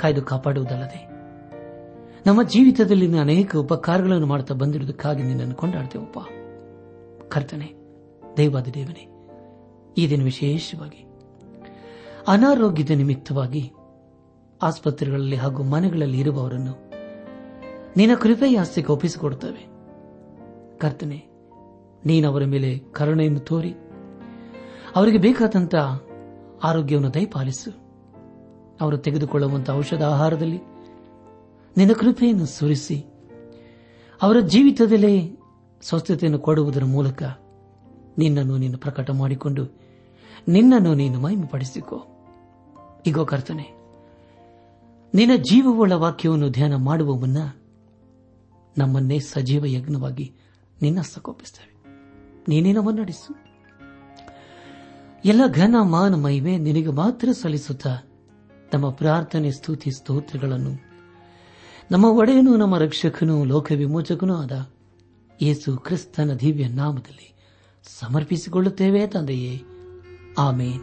ಕಾಯ್ದು ಕಾಪಾಡುವುದಲ್ಲದೆ. ನಮ್ಮ ಜೀವಿತದಲ್ಲಿ ಅನೇಕ ಉಪಕಾರಗಳನ್ನು ಮಾಡುತ್ತಾ ಬಂದಿರುವುದಕ್ಕಾಗಿ ನಿನ್ನನ್ನು ಕೊಂಡಾಡ್ತೇವಪ್ಪ. ಕರ್ತನೆ ದೈವಾದ ದೇವನೇ, ಈ ದಿನ ವಿಶೇಷವಾಗಿ ಅನಾರೋಗ್ಯದ ನಿಮಿತ್ತವಾಗಿ ಆಸ್ಪತ್ರೆಗಳಲ್ಲಿ ಹಾಗೂ ಮನೆಗಳಲ್ಲಿ ಇರುವವರನ್ನು ನಿನ್ನ ಕೃಪೆಯ ಆಸ್ತಿಗೆ ಒಪ್ಪಿಸಿಕೊಡುತ್ತೇವೆ ಕರ್ತನೆ ನೀನವರ ಮೇಲೆ ಕರುಣೆಯನ್ನು ತೋರಿ ಅವರಿಗೆ ಬೇಕಾದಂತಹ ಆರೋಗ್ಯವನ್ನು ದಯಪಾಲಿಸು. ಅವರು ತೆಗೆದುಕೊಳ್ಳುವಂತಹ ಔಷಧ ಆಹಾರದಲ್ಲಿ ನಿನ್ನ ಕೃಪೆಯನ್ನು ಸುರಿಸಿ ಅವರ ಜೀವಿತದಲ್ಲೇ ಸ್ವಸ್ಥತೆಯನ್ನು ಕೊಡುವುದರ ಮೂಲಕ ನಿನ್ನನ್ನು ನೀನು ಪ್ರಕಟ ಮಾಡಿಕೊಂಡು ನಿನ್ನನ್ನು ನೀನು ಮಹಿಮೆಪಡಿಸಿಕೋ. ಈಗೋ ಕರ್ತನೆ, ನಿನ್ನ ಜೀವವುಳ್ಳ ವಾಕ್ಯವನ್ನು ಧ್ಯಾನ ಮಾಡುವ ಮುನ್ನ ನಮ್ಮನ್ನೇ ಸಜೀವ ಯಜ್ಞವಾಗಿ ನಿನ್ನಸ್ತಕೋಪಿಸ್ತೇವೆ ನೀನೇ ನಮ್ಮನ್ನು ಎಲ್ಲ ಘನ ಮಾನ ಮಹಿಮೆ ನಿನಗೆ ಮಾತ್ರ ಸಲ್ಲಿಸುತ್ತಾ ನಮ್ಮ ಪ್ರಾರ್ಥನೆ, ಸ್ತುತಿ, ಸ್ತೋತ್ರಗಳನ್ನು. ನಮ್ಮ ಒಡೆಯನು, ನಮ್ಮ ರಕ್ಷಕನೂ, ಲೋಕವಿಮೋಚಕನೂ ಆದ ಯೇಸು ಕ್ರಿಸ್ತನ ದಿವ್ಯ ನಾಮದಲ್ಲಿ ಸಮರ್ಪಿಸಿಕೊಳ್ಳುತ್ತೇವೆ ತಂದೆಯೇ. ಆಮೇನ್.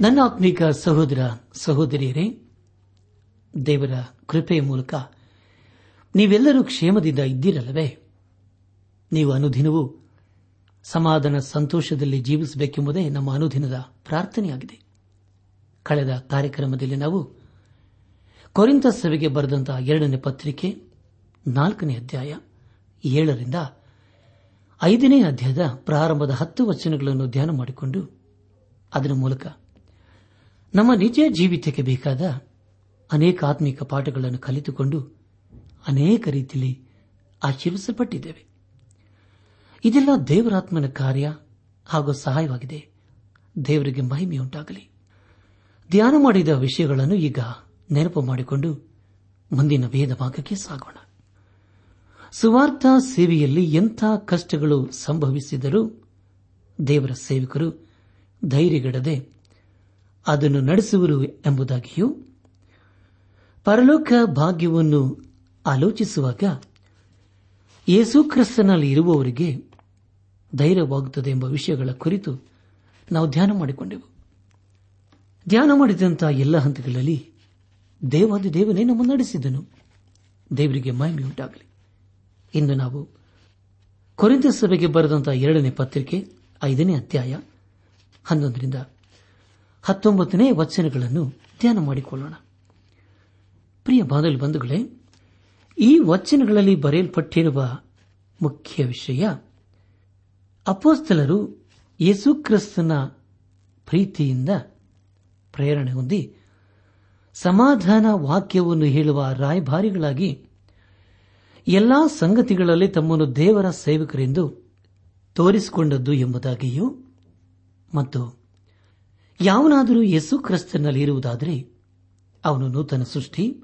ನನ್ನ ಆತ್ಮೀಕ ಸಹೋದರ, ಸಹೋದರಿಯರೇ, ದೇವರ ಕೃಪೆಯ ಮೂಲಕ ನೀವೆಲ್ಲರೂ ಕ್ಷೇಮದಿಂದ ಇದ್ದೀರಲ್ಲವೇ? ನೀವು ಅನುದಿನವೂ ಸಮಾಧಾನ ಸಂತೋಷದಲ್ಲಿ ಜೀವಿಸಬೇಕೆಂಬುದೇ ನಮ್ಮ ಅನುದಿನದ ಪ್ರಾರ್ಥನೆಯಾಗಿದೆ. ಕಳೆದ ಕಾರ್ಯಕ್ರಮದಲ್ಲಿ ನಾವು ಕೊರಿಂತ ಸಭೆಗೆ ಬರೆದಂತಹ ಎರಡನೇ ಪತ್ರಿಕೆ, ನಾಲ್ಕನೇ ಅಧ್ಯಾಯ, ಏಳರಿಂದ ಐದನೇ ಅಧ್ಯಾಯದ ಪ್ರಾರಂಭದ ಹತ್ತು ವಚನಗಳನ್ನು ಧ್ಯಾನ ಮಾಡಿಕೊಂಡು ಅದರ ಮೂಲಕ ನಮ್ಮ ನಿಜ ಜೀವಿತಕ್ಕೆ ಬೇಕಾದ ಅನೇಕ ಆತ್ಮಿಕ ಪಾಠಗಳನ್ನು ಕಲಿತುಕೊಂಡು ಅನೇಕ ರೀತಿಯಲ್ಲಿ ಆಶೀರ್ವಿಸಲ್ಪಟ್ಟಿದ್ದೇವೆ. ಇದೆಲ್ಲ ದೇವರಾತ್ಮನ ಕಾರ್ಯ ಹಾಗೂ ಸಹಾಯವಾಗಿದೆ. ದೇವರಿಗೆ ಮಹಿಮೆಯುಂಟಾಗಲಿ. ಧ್ಯಾನ ಮಾಡಿದ ವಿಷಯಗಳನ್ನು ಈಗ ನೆನಪು ಮಾಡಿಕೊಂಡು ಮುಂದಿನ ವೇದ ಭಾಗಕ್ಕೆ ಸಾಗೋಣ. ಸುವಾರ್ಥ ಸೇವೆಯಲ್ಲಿ ಎಂಥ ಕಷ್ಟಗಳು ಸಂಭವಿಸಿದರೂ ದೇವರ ಸೇವಕರು ಧೈರ್ಯಗೆಡದೆ ಅದನ್ನು ನಡೆಸುವರು ಎಂಬುದಾಗಿಯೂ ಪರಲೋಕ ಭಾಗ್ಯವನ್ನು ಆಲೋಚಿಸುವಾಗ ಯೇಸುಕ್ರಿಸ್ತನಲ್ಲಿ ಇರುವವರಿಗೆ ಧೈರ್ಯವಾಗುತ್ತದೆ ಎಂಬ ವಿಷಯಗಳ ಕುರಿತು ನಾವು ಧ್ಯಾನ ಮಾಡಿಕೊಂಡೆವು. ಧ್ಯಾನ ಮಾಡಿದಂತಹ ಎಲ್ಲ ಹಂತಗಳಲ್ಲಿ ದೇವಾದಿ ದೇವನೇ ನಮ್ಮ ನಡೆಸಿದನು. ದೇವರಿಗೆ ಮಹಿಮೆಯುಂಟಾಗಲಿ. ಇಂದು ನಾವು ಕೊರಿಂದ ಸಭೆಗೆ ಬರೆದಂತಹ ಎರಡನೇ ಪತ್ರಿಕೆ ಐದನೇ ಅಧ್ಯಾಯ ಹನ್ನೊಂದರಿಂದ ಹತ್ತೊಂಬತ್ತನೇ ವಚನಗಳನ್ನು ಧ್ಯಾನ ಮಾಡಿಕೊಳ್ಳೋಣ. ಪ್ರಿಯ ಬಾಂಧವ್ಯ ಬಂಧುಗಳೇ, ಈ ವಚನಗಳಲ್ಲಿ ಬರೆಯಲ್ಪಟ್ಟಿರುವ ಮುಖ್ಯ ವಿಷಯ, ಅಪೋಸ್ತಲರು ಯೇಸುಕ್ರಿಸ್ತನ ಪ್ರೀತಿಯಿಂದ ಪ್ರೇರಣೆ ಹೊಂದಿ ಸಮಾಧಾನ ವಾಕ್ಯವನ್ನು ಹೇಳುವ ರಾಯಭಾರಿಗಳಾಗಿ ಎಲ್ಲಾ ಸಂಗತಿಗಳಲ್ಲಿ ತಮ್ಮನ್ನು ದೇವರ ಸೇವಕರೆಂದು ತೋರಿಸಿಕೊಂಡದ್ದು ಎಂಬುದಾಗಿಯೂ ಮತ್ತು ಯಾವನಾದರೂ ಯೇಸು ಕ್ರಿಸ್ತನಲ್ಲಿ ಇರುವುದಾದರೆ ಅವನು ನೂತನ ಸೃಷ್ಟಿ,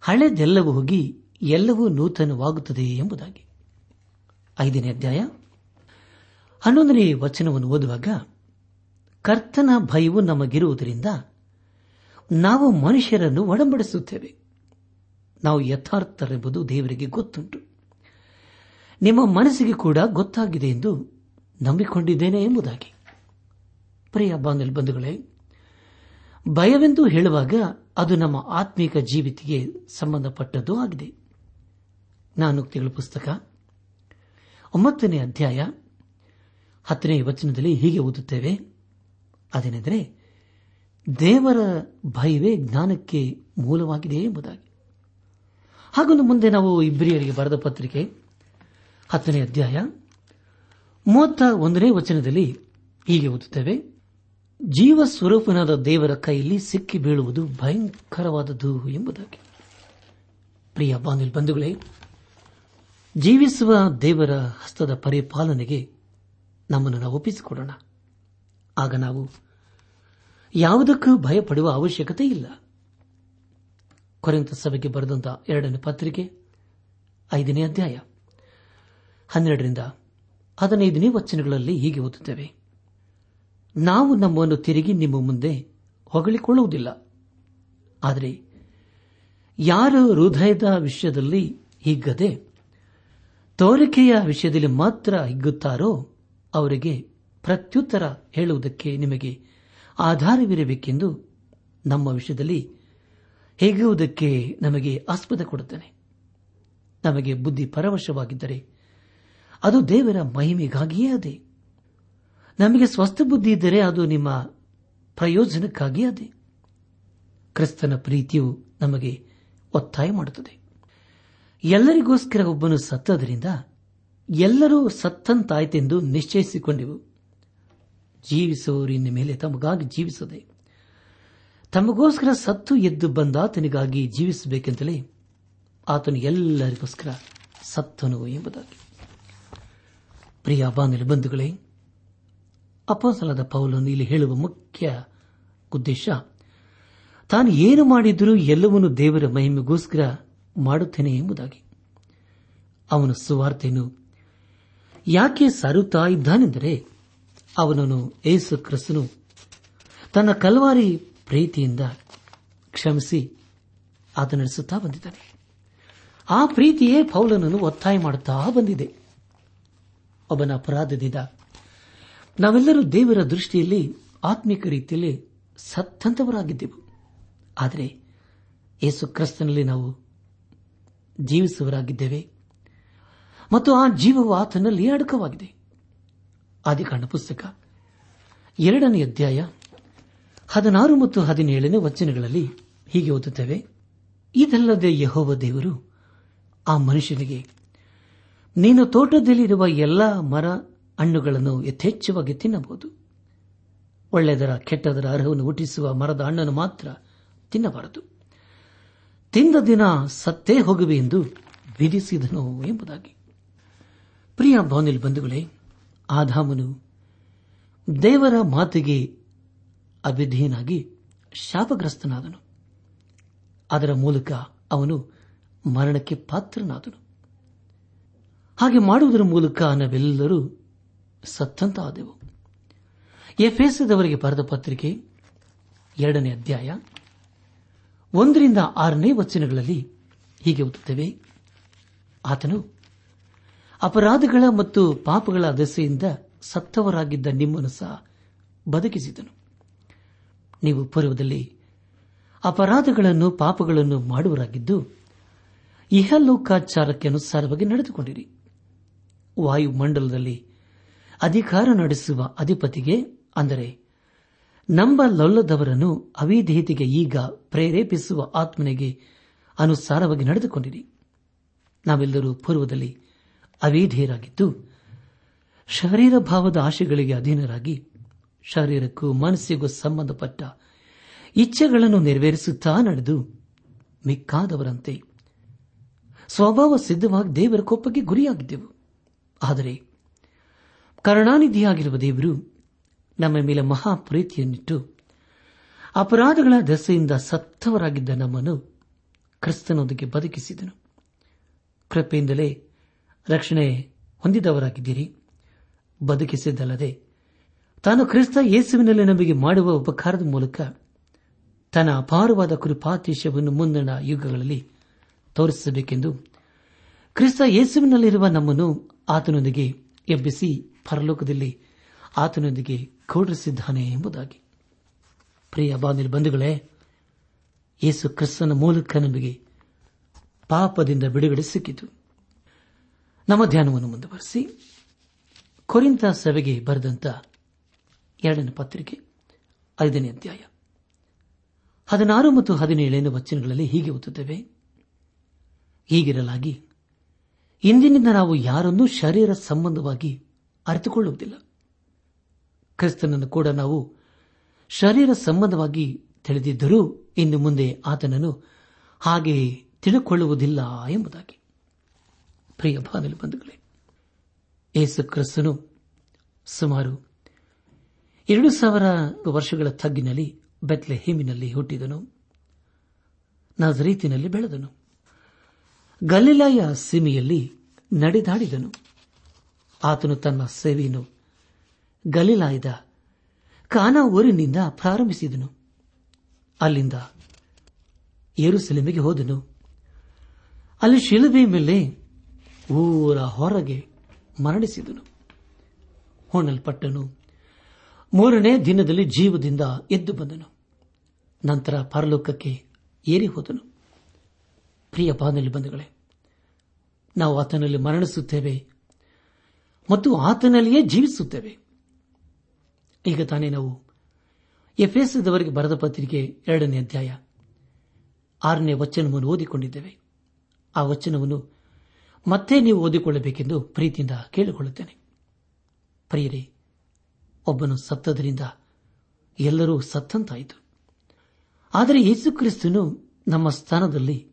ಹಳೆದೆಲ್ಲವೂ ಹೋಗಿ ಎಲ್ಲವೂ ನೂತನವಾಗುತ್ತದೆ ಎಂಬುದಾಗಿ. ಐದನೇ ಅಧ್ಯಾಯ. ಹನ್ನೊಂದನೇ ವಚನವನ್ನು ಓದುವಾಗ, ಕರ್ತನ ಭಯವು ನಮಗಿರುವುದರಿಂದ ನಾವು ಮನುಷ್ಯರನ್ನು ಒಡಂಬಡಿಸುತ್ತೇವೆ. ನಾವು ಯಥಾರ್ಥರೆಂಬುದು ದೇವರಿಗೆ ಗೊತ್ತುಂಟು. ನಿಮ್ಮ ಮನಸ್ಸಿಗೆ ಕೂಡ ಗೊತ್ತಾಗಿದೆ ಎಂದು ನಂಬಿಕೊಂಡಿದ್ದೇನೆ ಎಂಬುದಾಗಿ. ಪ್ರಿಯ ಬಾಂಧವೇ ಭಯವೆಂದು ಹೇಳುವಾಗ ಅದು ನಮ್ಮ ಆತ್ಮೀಕ ಜೀವಿತಿಗೆ ಸಂಬಂಧಪಟ್ಟದ್ದು ಆಗಿದೆ. ನಾನುಕ್ತಿಗಳ ಪುಸ್ತಕ, ಒಂಬತ್ತನೇ ಅಧ್ಯಾಯ, ಹತ್ತನೇ ವಚನದಲ್ಲಿ ಹೀಗೆ ಓದುತ್ತೇವೆ. ಅದೇನೆಂದರೆ, ದೇವರ ಭಯವೇ ಜ್ಞಾನಕ್ಕೆ ಮೂಲವಾಗಿದೆ ಎಂಬುದಾಗಿ. ಹಾಗೊಂದು ಮುಂದೆ ನಾವು ಇಬ್ರಿಯರಿಗೆ ಬರೆದ ಪತ್ರಿಕೆ, ಹತ್ತನೇ ಅಧ್ಯಾಯ, ಮೂವತ್ತ ಒಂದನೇ ವಚನದಲ್ಲಿ ಹೀಗೆ ಓದುತ್ತೇವೆ. ಜೀವ ಸ್ವರೂಪನಾದ ದೇವರ ಕೈಯಲ್ಲಿ ಸಿಕ್ಕಿ ಬೀಳುವುದು ಭಯಂಕರವಾದದ್ದು ಎಂಬುದಾಗಿ. ಪ್ರಿಯ ಬಾನಿಲ್ ಬಂಧುಗಳೇ, ಜೀವಿಸುವ ದೇವರ ಹಸ್ತದ ಪರಿಪಾಲನೆಗೆ ನಮ್ಮನ್ನು ನಾವು ಒಪ್ಪಿಸಿಕೊಡೋಣ. ಆಗ ನಾವು ಯಾವುದಕ್ಕೂ ಭಯಪಡುವ ಅವಶ್ಯಕತೆ ಇಲ್ಲ. ಕೊರೆಂತ ಸಭೆಗೆ ಬರೆದಂತಹ ಎರಡನೇ ಪತ್ರಿಕೆ, ಐದನೇ ಅಧ್ಯಾಯ, ಹನ್ನೆರಡರಿಂದ ಹದಿನೈದನೇ ವಚನಗಳಲ್ಲಿ ಹೀಗೆ ಓದುತ್ತೇವೆ. ನಾವು ನಮ್ಮನ್ನು ತಿರುಗಿ ನಿಮ್ಮ ಮುಂದೆ ಹೊಗಳಿಕೊಳ್ಳುವುದಿಲ್ಲ. ಆದರೆ ಯಾರು ಹೃದಯದ ವಿಷಯದಲ್ಲಿ ಹಿಗ್ಗದೆ ತೋರಿಕೆಯ ವಿಷಯದಲ್ಲಿ ಮಾತ್ರ ಹಿಗ್ಗುತ್ತಾರೋ ಅವರಿಗೆ ಪ್ರತ್ಯುತ್ತರ ಹೇಳುವುದಕ್ಕೆ ನಿಮಗೆ ಆಧಾರವಿರಬೇಕೆಂದು ನಮ್ಮ ವಿಷಯದಲ್ಲಿ ಹೇಗುವುದಕ್ಕೆ ನಮಗೆ ಆಸ್ಪದ ಕೊಡುತ್ತಾನೆ. ನಮಗೆ ಬುದ್ಧಿ ಪರವಶವಾಗಿದ್ದರೆ ಅದು ದೇವರ ಮಹಿಮೆಗಾಗಿಯೇ ಅದೇ. ನಮಗೆ ಸ್ವಸ್ಥ ಬುದ್ಧಿ ಇದ್ದರೆ ಅದು ನಿಮ್ಮ ಪ್ರಯೋಜನಕ್ಕಾಗಿ ಅದೇ. ಕ್ರಿಸ್ತನ ಪ್ರೀತಿಯು ನಮಗೆ ಒತ್ತಾಯ ಮಾಡುತ್ತದೆ. ಎಲ್ಲರಿಗೋಸ್ಕರ ಒಬ್ಬನು ಸತ್ತದರಿಂದ ಎಲ್ಲರೂ ಸತ್ತಂತಾಯ್ತೆಂದು ನಿಶ್ಚಯಿಸಿಕೊಂಡೆವು. ಜೀವಿಸುವವರಿನ ಮೇಲೆ ತಮಗಾಗಿ ಜೀವಿಸದೆ. ತಮಗೋಸ್ಕರ ಸತ್ತು ಎದ್ದು ಬಂದಾತನಿಗಾಗಿ ಜೀವಿಸಬೇಕೆಂತಲೇ ಆತನು ಎಲ್ಲರಿಗೋಸ್ಕರ ಸತ್ತನು ಎಂಬುದಾಗಿ. ಪ್ರಿಯ ಬಾನಿಲ ಬಂಧುಗಳೇ ಅಪಸಲದ ಪೌಲನ್ನು ಇಲ್ಲಿ ಹೇಳುವ ಮುಖ್ಯ ಉದ್ದೇಶ, ತಾನು ಏನು ಮಾಡಿದರೂ ಎಲ್ಲವನ್ನೂ ದೇವರ ಮಹಿಮೆಗೋಸ್ಕರ ಮಾಡುತ್ತೇನೆ ಎಂಬುದಾಗಿ. ಅವನು ಸುವಾರ್ತೆಯನ್ನು ಯಾಕೆ ಸಾರುತ್ತಾ ಇದ್ದಾನೆಂದರೆ, ಅವನನ್ನು ಏಸು ಕ್ರಿಸ್ತನು ತನ್ನ ಕಲ್ವಾರಿ ಪ್ರೀತಿಯಿಂದ ಕ್ಷಮಿಸಿ ಆತ ನಡೆಸುತ್ತಾ ಬಂದಿದ್ದಾನೆ. ಆ ಪ್ರೀತಿಯೇ ಪೌಲನನ್ನು ಒತ್ತಾಯ ಮಾಡುತ್ತಾ ಬಂದಿದೆ. ಒಬ್ಬನ ಅಪರಾಧದಿಂದ ನಾವೆಲ್ಲರೂ ದೇವರ ದೃಷ್ಟಿಯಲ್ಲಿ ಆತ್ಮಿಕ ರೀತಿಯಲ್ಲಿ ಸತ್ತಂತವರಾಗಿದ್ದೆವು. ಆದರೆ ಯೇಸು ಕ್ರಿಸ್ತನಲ್ಲಿ ನಾವು ಜೀವಿಸುವರಾಗಿದ್ದೇವೆ ಮತ್ತು ಆ ಜೀವವು ಆತನಲ್ಲಿ ಅಡಕವಾಗಿದೆ. ಆದಿಕಾಂಡ ಪುಸ್ತಕ ಎರಡನೇ ಅಧ್ಯಾಯ ಹದಿನಾರು ಮತ್ತು ಹದಿನೇಳನೇ ವಚನಗಳಲ್ಲಿ ಹೀಗೆ ಓದುತ್ತೇವೆ, ಇದಲ್ಲದೆ ಯಹೋವ ದೇವರು ಆ ಮನುಷ್ಯನಿಗೆ, ನೀನು ತೋಟದಲ್ಲಿರುವ ಎಲ್ಲಾ ಮರ ಹಣ್ಣುಗಳನ್ನು ಯಥೇಚ್ಛವಾಗಿ ತಿನ್ನಬಹುದು. ಒಳ್ಳೆಯದರ ಕೆಟ್ಟದರ ಅರ್ಹವನ್ನು ಹುಟ್ಟಿಸುವ ಮರದ ಹಣ್ಣನ್ನು ಮಾತ್ರ ತಿನ್ನಬಾರದು. ತಿಂದ ದಿನ ಸತ್ತೇ ಹೋಗುವೆ ಎಂದು ವಿಧಿಸಿದನು ಎಂಬುದಾಗಿ. ಪ್ರಿಯ ಬಾನಿಲ್ ಬಂಧುಗಳೇ ಆಧಾಮನು ದೇವರ ಮಾತಿಗೆ ಅಭಿಧೀನಾಗಿ ಶಾಪಗ್ರಸ್ತನಾದನು. ಅದರ ಮೂಲಕ ಅವನು ಮರಣಕ್ಕೆ ಪಾತ್ರನಾದನು. ಹಾಗೆ ಮಾಡುವುದರ ಮೂಲಕ ನಾವೆಲ್ಲರೂ ಸತ್ತಂತಾದೆವು. ಎಫೆಸದವರಿಗೆ ಬರೆದ ಪತ್ರಿಕೆ ಎರಡನೇ ಅಧ್ಯಾಯ ಒಂದರಿಂದ ಆರನೇ ವಚನಗಳಲ್ಲಿ ಹೀಗೆ ಓದುತ್ತೇವೆ. ಆತನು, ಅಪರಾಧಗಳ ಮತ್ತು ಪಾಪಗಳ ದೆಸೆಯಿಂದ ಸತ್ತವರಾಗಿದ್ದ ನಿಮ್ಮನ್ನು ಸಹ ಬದುಕಿಸಿದನು. ನೀವು ಪೂರ್ವದಲ್ಲಿ ಅಪರಾಧಗಳನ್ನು ಪಾಪಗಳನ್ನು ಮಾಡುವರಾಗಿದ್ದು ಇಹಲೋಕಾಚಾರಕ್ಕೆ ಅನುಸಾರವಾಗಿ ನಡೆದುಕೊಂಡಿರಿ. ವಾಯುಮಂಡಲದಲ್ಲಿ ಅಧಿಕಾರ ನಡೆಸುವ ಅಧಿಪತಿಗೆ ಅಂದರೆ ನಂಬಲೊಲ್ಲದವರನ್ನು ಅವಿಧೇಯತೆಗೆ ಈಗ ಪ್ರೇರೇಪಿಸುವ ಆತ್ಮನಿಗೆ ಅನುಸಾರವಾಗಿ ನಡೆದುಕೊಂಡಿರಿ. ನಾವೆಲ್ಲರೂ ಪೂರ್ವದಲ್ಲಿ ಅವಿಧೇಯರಾಗಿದ್ದು, ಶರೀರ ಭಾವದ ಆಶೆಗಳಿಗೆ ಅಧೀನರಾಗಿ, ಶರೀರಕ್ಕೂ ಮನಸ್ಸಿಗೂ ಸಂಬಂಧಪಟ್ಟ ಇಚ್ಛೆಗಳನ್ನು ನೆರವೇರಿಸುತ್ತಾ ನಡೆದು ಮಿಕ್ಕಾದವರಂತೆ ಸ್ವಭಾವ ಸಿದ್ಧವಾಗಿ ದೇವರ ಕೋಪಕ್ಕೆ ಗುರಿಯಾಗಿದ್ದೆವು. ಆದರೆ ಕರುಣಾನಿಧಿಯಾಗಿರುವ ದೇವರು ನಮ್ಮ ಮೇಲೆ ಮಹಾ ಪ್ರೀತಿಯನ್ನಿಟ್ಟು ಅಪರಾಧಗಳ ದಸೆಯಿಂದ ಸತ್ತವರಾಗಿದ್ದ ನಮ್ಮನ್ನು ಕ್ರಿಸ್ತನೊಂದಿಗೆ ಬದುಕಿಸಿದನು. ಕೃಪೆಯಿಂದಲೇ ರಕ್ಷಣೆ ಹೊಂದಿದವರಾಗಿದ್ದೀರಿ. ಬದುಕಿಸಿದ್ದಲ್ಲದೆ ತಾನು ಕ್ರಿಸ್ತ ಯೇಸುವಿನಲ್ಲಿ ನಮಗೆ ಮಾಡುವ ಉಪಕಾರದ ಮೂಲಕ ತನ್ನ ಅಪಾರವಾದ ಕೃಪಾತಿಶಯವನ್ನು ಮುಂದಿನ ಯುಗಗಳಲ್ಲಿ ತೋರಿಸಬೇಕೆಂದು ಕ್ರಿಸ್ತ ಯೇಸುವಿನಲ್ಲಿರುವ ನಮ್ಮನ್ನು ಆತನೊಂದಿಗೆ ಎಬ್ಬಿಸಿ ಪರಲೋಕದಲ್ಲಿ ಆತನೊಂದಿಗೆ ಕೂಡಿಸಿದ್ದಾನೆ ಎಂಬುದಾಗಿ. ಪ್ರಿಯ ಬಾಂಧವ ಬಂಧುಗಳೇ, ಯೇಸು ಕ್ರಿಸ್ತನ ಮೂಲಕ ನಮಗೆ ಪಾಪದಿಂದ ಬಿಡುಗಡೆ ಸಿಕ್ಕಿತು. ನಮ್ಮ ಧ್ಯಾನವನ್ನು ಮುಂದುವರೆಸಿ. ಕೊರಿಂತ ಸಭೆಗೆ ಬರೆದಂತ ಎರಡನೇ ಪತ್ರಿಕೆ, ಐದನೇ ಅಧ್ಯಾಯ. ಹದಿನಾರು ಮತ್ತು ಹದಿನೇಳನೇ ವಚನಗಳಲ್ಲಿ ಹೀಗೆ ಓದುತ್ತೇವೆ. ಹೀಗಿರಲಾಗಿ, ಇಂದಿನಿಂದ ನಾವು ಯಾರನ್ನೂ ಶರೀರ ಸಂಬಂಧವಾಗಿ ಅರಿತುಕೊಳ್ಳುವುದಿಲ್ಲ. ಕ್ರಿಸ್ತನನ್ನು ಕೂಡ ನಾವು ಶರೀರ ಸಂಬಂಧವಾಗಿ ತಿಳಿದಿದ್ದರೂ ಇನ್ನು ಮುಂದೆ ಆತನನ್ನು ಹಾಗೆ ತಿಳಿಕೊಳ್ಳುವುದಿಲ್ಲ ಎಂಬುದಾಗಿ. ಪ್ರಿಯ ಬಾನಲು ಬಂಧುಗಳೇ ಏಸು ಕ್ರಿಸ್ತನು ಸುಮಾರು ಎರಡು ಸಾವಿರ ವರ್ಷಗಳ ತಗ್ಗಿನಲ್ಲಿ ಬೆತ್ಲೆ ಹಿಮಿನಲ್ಲಿ ಹುಟ್ಟಿದನು, ನಜರೀತಿನಲ್ಲಿ ಬೆಳೆದನು, ಗಲಿಲಾಯ ಸೀಮೆಯಲ್ಲಿ ನಡೆದಾಡಿದನು. ಆತನು ತನ್ನ ಸೇವೆಯನ್ನು ಗಲಿಲಾಯದ ಕಾನಾ ಊರಿನಿಂದ ಪ್ರಾರಂಭಿಸಿದನು. ಅಲ್ಲಿಂದ ಏರುಸೆಲೆಮೆಗೆ ಹೋದನು. ಅಲ್ಲಿ ಶಿಲುಬೆ ಮೇಲೆ ಊರ ಹೊರಗೆ ಮರಣಿಸಿದನು. ಹೊಣಲ್ಪಟ್ಟನು. ಮೂರನೇ ದಿನದಲ್ಲಿ ಜೀವದಿಂದ ಎದ್ದು ಬಂದನು. ನಂತರ ಪರಲೋಕಕ್ಕೆ ಏರಿ ಹೋದನು. ಪ್ರಿಯ ಬಾನಲಿ ಬಂಧುಗಳೇ, ನಾವು ಆತನಲ್ಲಿ ಮರಣಿಸುತ್ತೇವೆ. ಮತ್ತು ಆತನಲ್ಲಿಯೇ ಜೀವಿಸುತ್ತೇವೆ. ಈಗ ತಾನೇ ನಾವು ಎಫ್ಎಸ್ದವರಿಗೆ ಬರೆದ ಪತ್ರಿಕೆ ಎರಡನೇ ಅಧ್ಯಾಯ ಆರನೇ ವಚನವನ್ನು ಓದಿಕೊಂಡಿದ್ದೇವೆ. ಆ ವಚನವನ್ನು ಮತ್ತೆ ನೀವು ಓದಿಕೊಳ್ಳಬೇಕೆಂದು ಪ್ರೀತಿಯಿಂದ ಕೇಳಿಕೊಳ್ಳುತ್ತೇನೆ. ಪ್ರಿಯರೇ, ಒಬ್ಬನು ಸತ್ತದರಿಂದ ಎಲ್ಲರೂ ಸತ್ತಂತಾಯಿತು. ಆದರೆ ಯೇಸುಕ್ರಿಸ್ತನು ನಮ್ಮ ಸ್ಥಾನದಲ್ಲಿ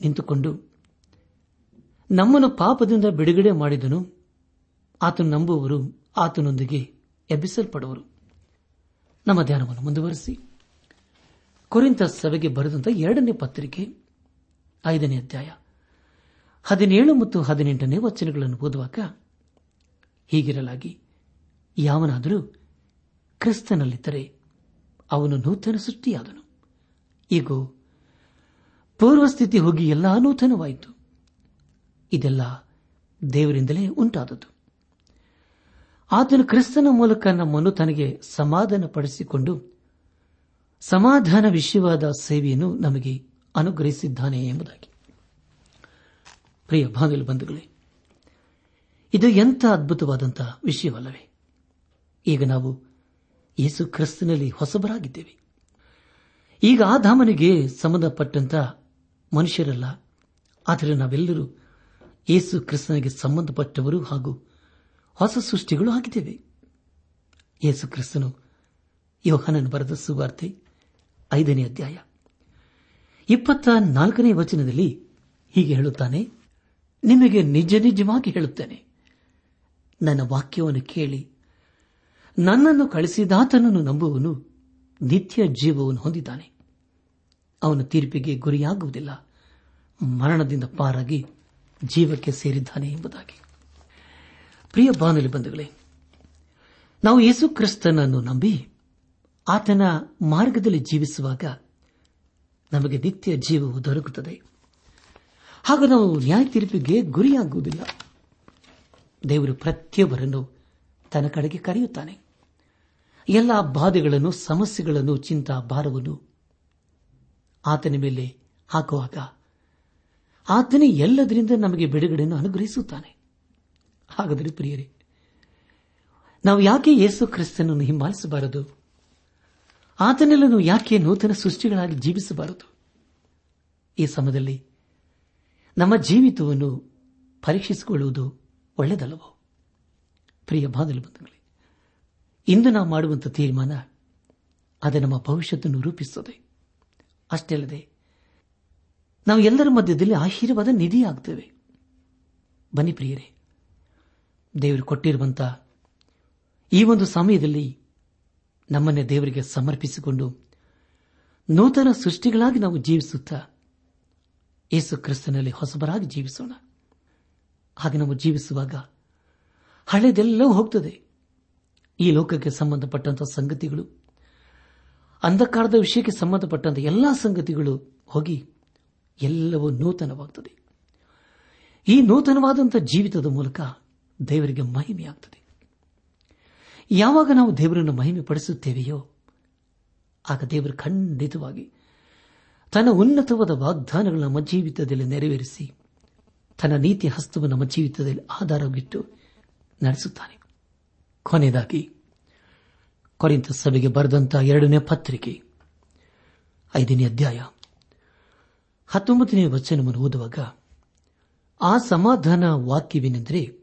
ನಿಂತುಕೊಂಡು ನಮ್ಮನ್ನು ಪಾಪದಿಂದ ಬಿಡುಗಡೆ ಮಾಡಿದನು. ಆತನು ನಂಬುವವರು ಆತನೊಂದಿಗೆ ಎಬ್ಬಿಸಲ್ಪಡುವರು. ನಮ್ಮ ಧ್ಯಾನವನ್ನು ಮುಂದುವರೆಸಿ. ಕುರಿತ ಸಭೆಗೆ ಬರೆದಂತಹ ಎರಡನೇ ಪತ್ರಿಕೆ, ಐದನೇ ಅಧ್ಯಾಯ, ಹದಿನೇಳು ಮತ್ತು ಹದಿನೆಂಟನೇ ವಚನಗಳನ್ನು ಓದುವಾಗ ಹೀಗಿರಲಾಗಿ, ಯಾವನಾದರೂ ಕ್ರಿಸ್ತನಲ್ಲಿದ್ದರೆ ಅವನು ನೂತನ ಸೃಷ್ಟಿಯಾದನು. ಈಗ, ಪೂರ್ವಸ್ಥಿತಿ ಹೋಗಿ ಎಲ್ಲ ನೂತನವಾಯಿತು. ಇದೆಲ್ಲ ದೇವರಿಂದಲೇ ಉಂಟಾದದ್ದು. ಆತನು ಕ್ರಿಸ್ತನ ಮೂಲಕ ನಮ್ಮನ್ನು ತನಗೆ ಸಮಾಧಾನ ಪಡಿಸಿಕೊಂಡು ಸಮಾಧಾನ ವಿಷಯವಾದ ಸೇವೆಯನ್ನು ನಮಗೆ ಅನುಗ್ರಹಿಸಿದ್ದಾನೆ ಎಂಬುದಾಗಿ. ಪ್ರಿಯ ಬಂಧುಗಳೇ, ಇದು ಎಂಥ ಅದ್ಭುತವಾದಂತಹ ವಿಷಯವಲ್ಲವೇ? ಈಗ ನಾವು ಯೇಸು ಕ್ರಿಸ್ತನಲ್ಲಿ ಹೊಸಬರಾಗಿದ್ದೇವೆ. ಈಗ ಆ ಧಾಮನಿಗೆ ಸಂಬಂಧಪಟ್ಟಂತ ಮನುಷ್ಯರಲ್ಲ, ಆದರೆ ನಾವೆಲ್ಲರೂ ಯೇಸು ಕ್ರಿಸ್ತನಿಗೆ ಸಂಬಂಧಪಟ್ಟವರು ಹಾಗೂ ಹೊಸ ಸೃಷ್ಟಿಗಳು ಆಗಿದ್ದೇವೆ ಯೇಸು ಕ್ರಿಸ್ತನು ಯೋಹನನ್ ಬರೆದ ಸುವಾರ್ತೆ ಐದನೇ ಅಧ್ಯಾಯ. ಇಪ್ಪತ್ತ ನಾಲ್ಕನೇ ವಚನದಲ್ಲಿ ಹೀಗೆ ಹೇಳುತ್ತಾನೆ, ನಿಮಗೆ ನಿಜ ನಿಜವಾಗಿ ಹೇಳುತ್ತೇನೆ, ನನ್ನ ವಾಕ್ಯವನ್ನು ಕೇಳಿ, ನನ್ನನ್ನು ಕಳಿಸಿದಾತನನ್ನು ನಂಬುವನು ನಿತ್ಯ ಜೀವವನ್ನು ಹೊಂದಿದ್ದಾನೆ. ಅವನು ತೀರ್ಪಿಗೆ ಗುರಿಯಾಗುವುದಿಲ್ಲ, ಮರಣದಿಂದ ಪಾರಾಗಿ ಜೀವಕ್ಕೆ ಸೇರಿದ್ದಾನೆ ಎಂಬುದಾಗಿ. ಪ್ರಿಯ ಬಾನಲಿ ಬಂಧುಗಳೇ, ನಾವು ಯೇಸು ಕ್ರಿಸ್ತನನ್ನು ನಂಬಿ ಆತನ ಮಾರ್ಗದಲ್ಲಿ ಜೀವಿಸುವಾಗ ನಮಗೆ ನಿತ್ಯ ಜೀವವು ದೊರಕುತ್ತದೆ. ಹಾಗೂ ನಾವು ನ್ಯಾಯ ತೀರ್ಪಿಗೆ ಗುರಿಯಾಗುವುದಿಲ್ಲ. ದೇವರು ಪ್ರತಿಯೊಬ್ಬರನ್ನು ತನ್ನ ಕಡೆಗೆ ಕರೆಯುತ್ತಾನೆ. ಎಲ್ಲ ಬಾಧೆಗಳನ್ನು, ಸಮಸ್ಯೆಗಳನ್ನು, ಚಿಂತಾ, ಭಾರವನ್ನು ಆತನ ಮೇಲೆ ಹಾಕುವಾಗ ಆತನೇ ಎಲ್ಲದರಿಂದ ನಮಗೆ ಬಿಡುಗಡೆಯನ್ನು ಅನುಗ್ರಹಿಸುತ್ತಾನೆ. ಹಾಗಾದರೆ ಪ್ರಿಯರೇ, ನಾವು ಯಾಕೆ ಯೇಸು ಕ್ರಿಸ್ತನನ್ನು ಹಿಂಬಾಲಿಸಬಾರದು? ಆತನೆಲ್ಲನು ಯಾಕೆ ನೂತನ ಸೃಷ್ಟಿಗಳಾಗಿ ಜೀವಿಸಬಾರದು? ಈ ಸಮಯದಲ್ಲಿ ನಮ್ಮ ಜೀವಿತವನ್ನು ಪರೀಕ್ಷಿಸಿಕೊಳ್ಳುವುದು ಒಳ್ಳೆಯದಲ್ಲವೋ? ಪ್ರಿಯ ಬಾದಲು ಇಂದು ನಾವು ಮಾಡುವಂತಹ ತೀರ್ಮಾನ ಅದು ನಮ್ಮ ಭವಿಷ್ಯತನ್ನು ರೂಪಿಸುತ್ತದೆ. ಅಷ್ಟೇ ಅಲ್ಲದೆ, ನಾವು ಎಲ್ಲರ ಮಧ್ಯದಲ್ಲಿ ಆಶೀರ್ವಾದ ನಿಧಿಯಾಗ್ತೇವೆ. ಬನ್ನಿ ಪ್ರಿಯರೇ ದೇವರು ಕೊಟ್ಟಿರುವಂತ ಈ ಒಂದು ಸಮಯದಲ್ಲಿ ನಮ್ಮನ್ನೇ ದೇವರಿಗೆ ಸಮರ್ಪಿಸಿಕೊಂಡು ನೂತನ ಸೃಷ್ಟಿಗಳಾಗಿ ನಾವು ಜೀವಿಸುತ್ತಾ ಯೇಸು ಕ್ರಿಸ್ತನಲ್ಲಿ ಹೊಸಬರಾಗಿ ಜೀವಿಸೋಣ. ಹಾಗೆ ನಾವು ಜೀವಿಸುವಾಗ ಹಳೆದೆಲ್ಲವೂ ಹೋಗ್ತದೆ. ಈ ಲೋಕಕ್ಕೆ ಸಂಬಂಧಪಟ್ಟಂತಹ ಸಂಗತಿಗಳು, ಅಂಧಕಾರದ ವಿಷಯಕ್ಕೆ ಸಂಬಂಧಪಟ್ಟಂತಹ ಎಲ್ಲಾ ಸಂಗತಿಗಳು ಹೋಗಿ ಎಲ್ಲವೂ ನೂತನವಾಗುತ್ತದೆ ಈ ನೂತನವಾದಂಥ ಜೀವಿತದ ಮೂಲಕ ದೇವರಿಗೆ ಮಹಿಮೆಯಾಗುತ್ತದೆ ಯಾವಾಗ ನಾವು ದೇವರನ್ನು ಮಹಿಮೆ ಪಡಿಸುತ್ತೇವೆಯೋ ಆಗ ದೇವರು ಖಂಡಿತವಾಗಿ ತನ್ನ ಉನ್ನತವಾದ ವಾಗ್ದಾನಗಳು ನಮ್ಮ ಜೀವಿತದಲ್ಲಿ ನೆರವೇರಿಸಿ, ತನ್ನ ನೀತಿ ಹಸ್ತವು ನಮ್ಮ ಜೀವಿತದಲ್ಲಿ ಆಧಾರವಿಟ್ಟು ನಡೆಸುತ್ತಾನೆ. ಕೊನೆಯದಾಗಿ ಕೊರಿಂತ ಸಭೆಗೆ ಬರೆದಂತಹ ಎರಡನೇ ಪತ್ರಿಕೆ, ಐದನೇ ಅಧ್ಯಾಯ, ಹತ್ತೊಂಬತ್ತನೇ ವಚನವನ್ನು ಓದುವಾಗ, ಆ ಸಮಾಧಾನ ವಾಕ್ಯವೇನೆಂದರೆ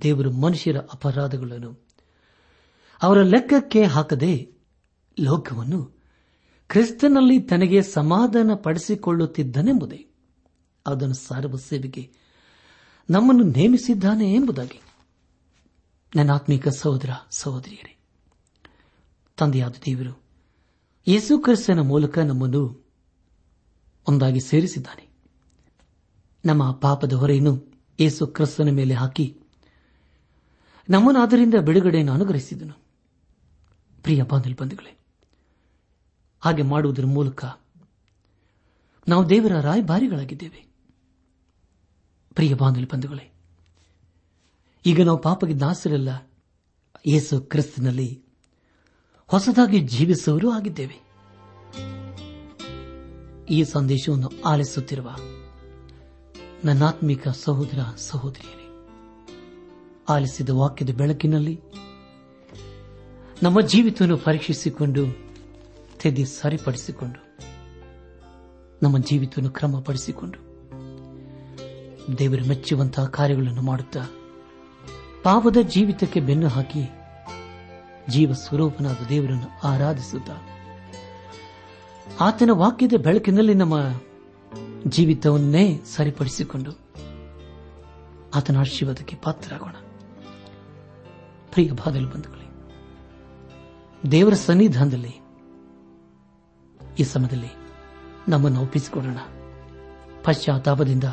ದೇವರು ಮನುಷ್ಯರ ಅಪರಾಧಗಳನ್ನು ಅವರ ಲೆಕ್ಕಕ್ಕೆ ಹಾಕದೆ ಲೋಕವನ್ನು ಕ್ರಿಸ್ತನಲ್ಲಿ ತನಗೆ ಸಮಾಧಾನ ಪಡಿಸಿಕೊಳ್ಳುತ್ತಿದ್ದನೆಂಬುದೇ ಅದನ್ನು ಸಾರುವ ಸೇವೆಗೆ ನಮ್ಮನ್ನು ನೇಮಿಸಿದ್ದಾನೆ ಎಂಬುದಾಗಿ. ನನ್ನ ಆತ್ಮಿಕ ಸಹೋದರ, ಸಹೋದರಿಯರೇ, ತಂದೆಯಾದ ದೇವರು ಯೇಸು ಕ್ರಿಸ್ತನ ಮೂಲಕ ನಮ್ಮನ್ನು ಒಂದಾಗಿ ಸೇರಿಸಿದ್ದಾನೆ. ನಮ್ಮ ಪಾಪದ ಹೊರೆಯನ್ನು ಯೇಸು ಕ್ರಿಸ್ತನ ಮೇಲೆ ಹಾಕಿ ನಮ್ಮನ್ನು ಅದರಿಂದ ಬಿಡುಗಡೆಯನ್ನು ಅನುಗ್ರಹಿಸಿದನು. ಪ್ರಿಯ ಬಂಧುಗಳೇ, ಹಾಗೆ ಮಾಡುವುದರ ಮೂಲಕ ನಾವು ದೇವರ ರಾಯಭಾರಿಗಳಾಗಿದ್ದೇವೆ. ಪ್ರಿಯ ಬಾಂಧವ್ಯ ಬಂಧುಗಳೇ, ಈಗ ನಾವು ಪಾಪಗೆ ದಾಸರಲ್ಲ, ಯೇಸು ಕ್ರಿಸ್ತನಲ್ಲಿ ಹೊಸದಾಗಿ ಜೀವಿಸುವವರು ಆಗಿದ್ದೇವೆ. ಈ ಸಂದೇಶವನ್ನು ಆಲಿಸುತ್ತಿರುವ ನನ್ನಾತ್ಮಿಕ ಸಹೋದರ ಸಹೋದರಿಯರೇ ಆಲಿಸಿದ ವಾಕ್ಯದ ಬೆಳಕಿನಲ್ಲಿ ನಮ್ಮ ಜೀವಿತವನ್ನು ಪರೀಕ್ಷಿಸಿಕೊಂಡು, ತೆದಿ ಸರಿಪಡಿಸಿಕೊಂಡು, ನಮ್ಮ ಜೀವಿತವನ್ನು ಕ್ರಮಪಡಿಸಿಕೊಂಡು, ದೇವರು ಮೆಚ್ಚುವಂತಹ ಕಾರ್ಯಗಳನ್ನು ಮಾಡುತ್ತಾ ಪಾಪದ ಜೀವಿತಕ್ಕೆ ಬೆನ್ನು ಹಾಕಿ ಜೀವ ಸ್ವರೂಪನಾದ ದೇವರನ್ನು ಆರಾಧಿಸುತ್ತಾ, ಆತನ ವಾಕ್ಯದ ಬೆಳಕಿನಲ್ಲಿ ನಮ್ಮ ಜೀವಿತವನ್ನೇ ಸರಿಪಡಿಸಿಕೊಂಡು, ಆತನ ಆಶೀರ್ವಾದಕ್ಕೆ ಪಾತ್ರರಾಗೋಣ. ಪ್ರಿಯ ಬಾದಲು ಬಂಧುಗಳೇ ದೇವರ ಸನ್ನಿಧಾನದಲ್ಲಿ ಈ ಸಮಯದಲ್ಲಿ ನಮ್ಮನ್ನು ಒಪ್ಪಿಸಿಕೊಡೋಣ. ಪಶ್ಚಾತ್ತಾಪದಿಂದ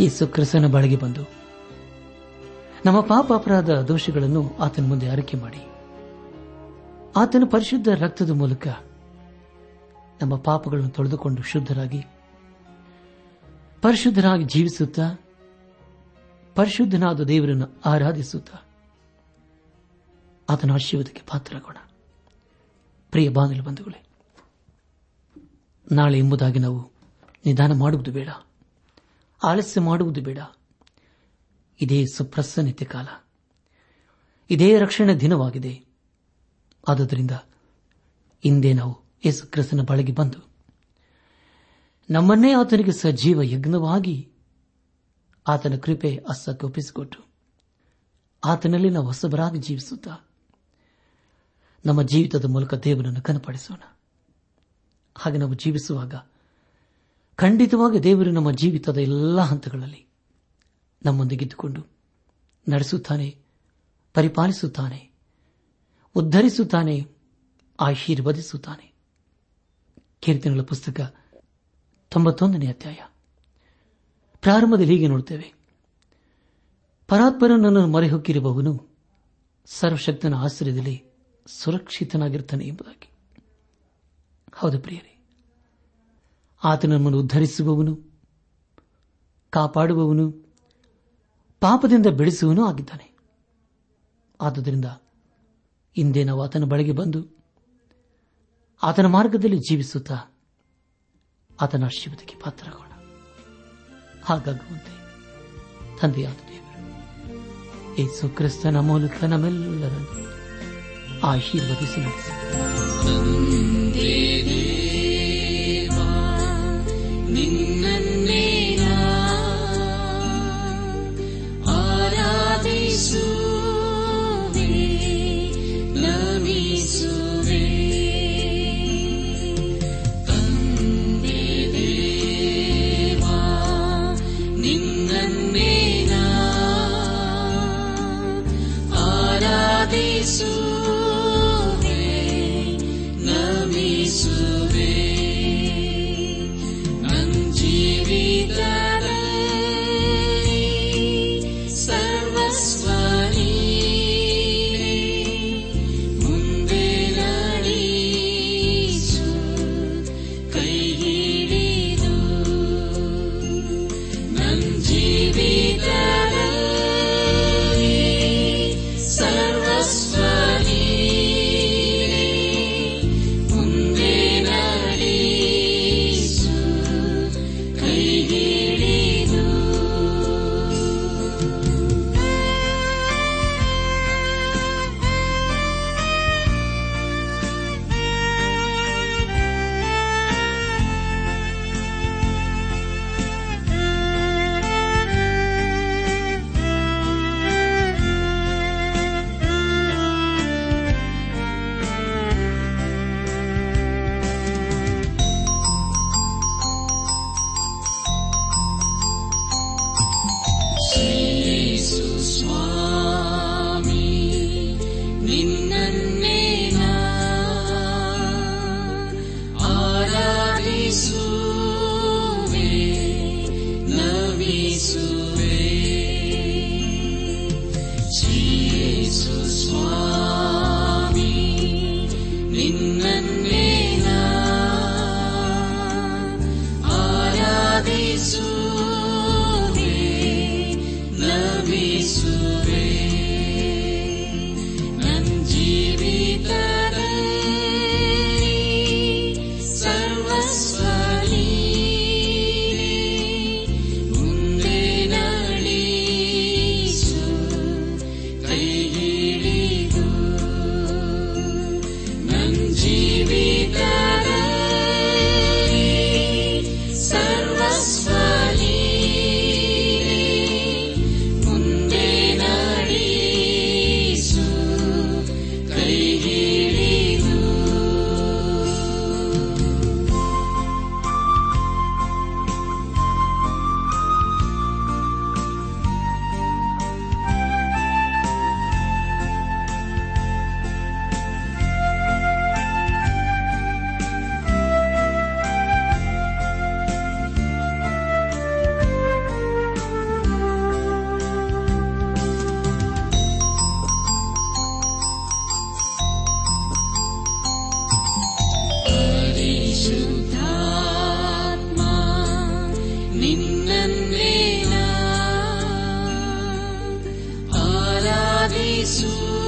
ಈ ಸುಕ್ರಸನ ಬಳಿಗೆ ಬಂದು ನಮ್ಮ ಪಾಪ ಅಪರಾಧ ದೋಷಗಳನ್ನು ಆತನ ಮುಂದೆ ಆರೈಕೆ ಮಾಡಿ. ಆತನ ಪರಿಶುದ್ಧ ರಕ್ತದ ಮೂಲಕ ನಮ್ಮ ಪಾಪಗಳನ್ನು ತೊಳೆದುಕೊಂಡು ಶುದ್ಧರಾಗಿ, ಪರಿಶುದ್ಧರಾಗಿ ಜೀವಿಸುತ್ತಾ, ಪರಿಶುದ್ಧನಾದ ದೇವರನ್ನು ಆರಾಧಿಸುತ್ತಾ ಆತನ ಆಶೀರ್ವಾದಕ್ಕೆ ಪಾತ್ರರಾಗೋಣ. ಪ್ರಿಯ ಬಾಂಧವ ಬಂಧುಗಳೇ, ನಾಳೆ ಎಂಬುದಾಗಿ ನಾವು ನಿಧಾನ ಮಾಡುವುದು ಬೇಡ. ಆಲಸ್ಯ ಮಾಡುವುದು ಬೇಡ. ಇದೇ ಸುಪ್ರಸನ್ನತೆ ಕಾಲ ಇದೇ ರಕ್ಷಣೆ ದಿನವಾಗಿದೆ. ಆದ್ದರಿಂದ ಇಂದೇ ನಾವು ಯೇಸು ಕ್ರಿಸ್ತನ ಬಳಿಗೆ ಬಂದು ನಮ್ಮನ್ನೇ ಆತನಿಗೆ ಸಜೀವ ಯಜ್ಞವಾಗಿ ಆತನ ಕೃಪೆ ಅಸ್ಸಕ್ಕೆ ಒಪ್ಪಿಸಿಕೊಟ್ಟು ಆತನಲ್ಲಿ ನಾವು ಹೊಸಬರಾಗಿ ಜೀವಿಸುತ್ತಾ ನಮ್ಮ ಜೀವಿತದ ಮೂಲಕ ದೇವರನ್ನು ಕನಪಡಿಸೋಣ ಹಾಗೆ ನಾವು ಜೀವಿಸುವಾಗ ಖಂಡಿತವಾಗಿ ದೇವರು ನಮ್ಮ ಜೀವಿತದ ಎಲ್ಲ ಹಂತಗಳಲ್ಲಿ ನಮ್ಮೊಂದಿಗಿದ್ದುಕೊಂಡು ನಡೆಸುತ್ತಾನೆ, ಪರಿಪಾಲಿಸುತ್ತಾನೆ, ಉದ್ಧರಿಸುತ್ತಾನೆ, ಆಶೀರ್ವದಿಸುತ್ತಾನೆ. ಕೀರ್ತನೆಗಳ ಪುಸ್ತಕ ತೊಂಬತ್ತೊಂದನೇ ಅಧ್ಯಾಯ. ಪ್ರಾರಂಭದಲ್ಲಿ ಹೀಗೆ ನೋಡುತ್ತೇವೆ ಪರಾತ್ಪರನನ್ನು ಮರೆಹೊಕ್ಕಿರುವವನು ಸರ್ವಶಕ್ತನ ಆಶ್ರಯದಲ್ಲಿ ಸುರಕ್ಷಿತನಾಗಿರುತ್ತಾನೆ ಎಂಬುದಾಗಿ. ಹೌದು ಪ್ರಿಯರೇ. ಆತ ನಮ್ಮನ್ನು ಉದ್ಧರಿಸುವವನು, ಕಾಪಾಡುವವನು, ಪಾಪದಿಂದ ಬೆಳೆಸುವನು ಆಗಿದ್ದಾನೆ. ಆದುದರಿಂದ ಹಿಂದೆ ನಾವು ಆತನ ಬಳಿಗೆ ಬಂದು ಆತನ ಮಾರ್ಗದಲ್ಲಿ ಜೀವಿಸುತ್ತಾ ಆತನ ಆಶೀರ್ವಾದಕ್ಕೆ ಪಾತ್ರರಾಗೋಣ. ಹಾಗಾಗುವಂತೆ ತಂದೆಯಾದ ದೇವರು ಯೇಸು ಕ್ರಿಸ್ತನ ಮೂಲಕ ನಮ್ಮೆಲ್ಲರನ್ನು ಆಶೀರ್ವದಿಸಿ ನಡೆಸಿ ನಿನ್ನನ್ನೇ Jesus. Jesús.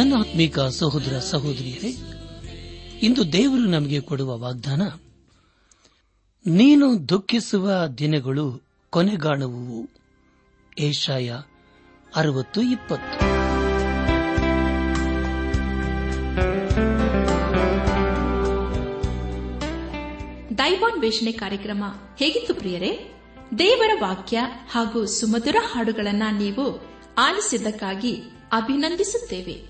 ನನ್ನ ಆತ್ಮೀಕ ಸಹೋದರ ಸಹೋದರಿಯರೇ, ಇಂದು ದೇವರು ನಮಗೆ ಕೊಡುವ ವಾಗ್ದಾನ, ನೀನು ದುಃಖಿಸುವ ದಿನಗಳು ಕೊನೆಗಾಣುವು ಏಷಾಯ ಅರವತ್ತು ಇಪ್ಪತ್ತು. ದೈವಾನ್ವೇಷಣೆ ಕಾರ್ಯಕ್ರಮ ಹೇಗಿತ್ತು ಪ್ರಿಯರೇ? ದೇವರ ವಾಕ್ಯ ಹಾಗೂ ಸುಮಧುರ ಹಾಡುಗಳನ್ನ ನೀವು ಆಲಿಸಿದ್ದಕ್ಕಾಗಿ ಅಭಿನಂದಿಸುತ್ತೇವೆ.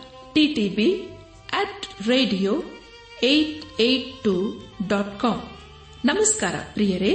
TTB at radio eight eight two dot com ನಮಸ್ಕಾರ ಪ್ರಿಯರೇ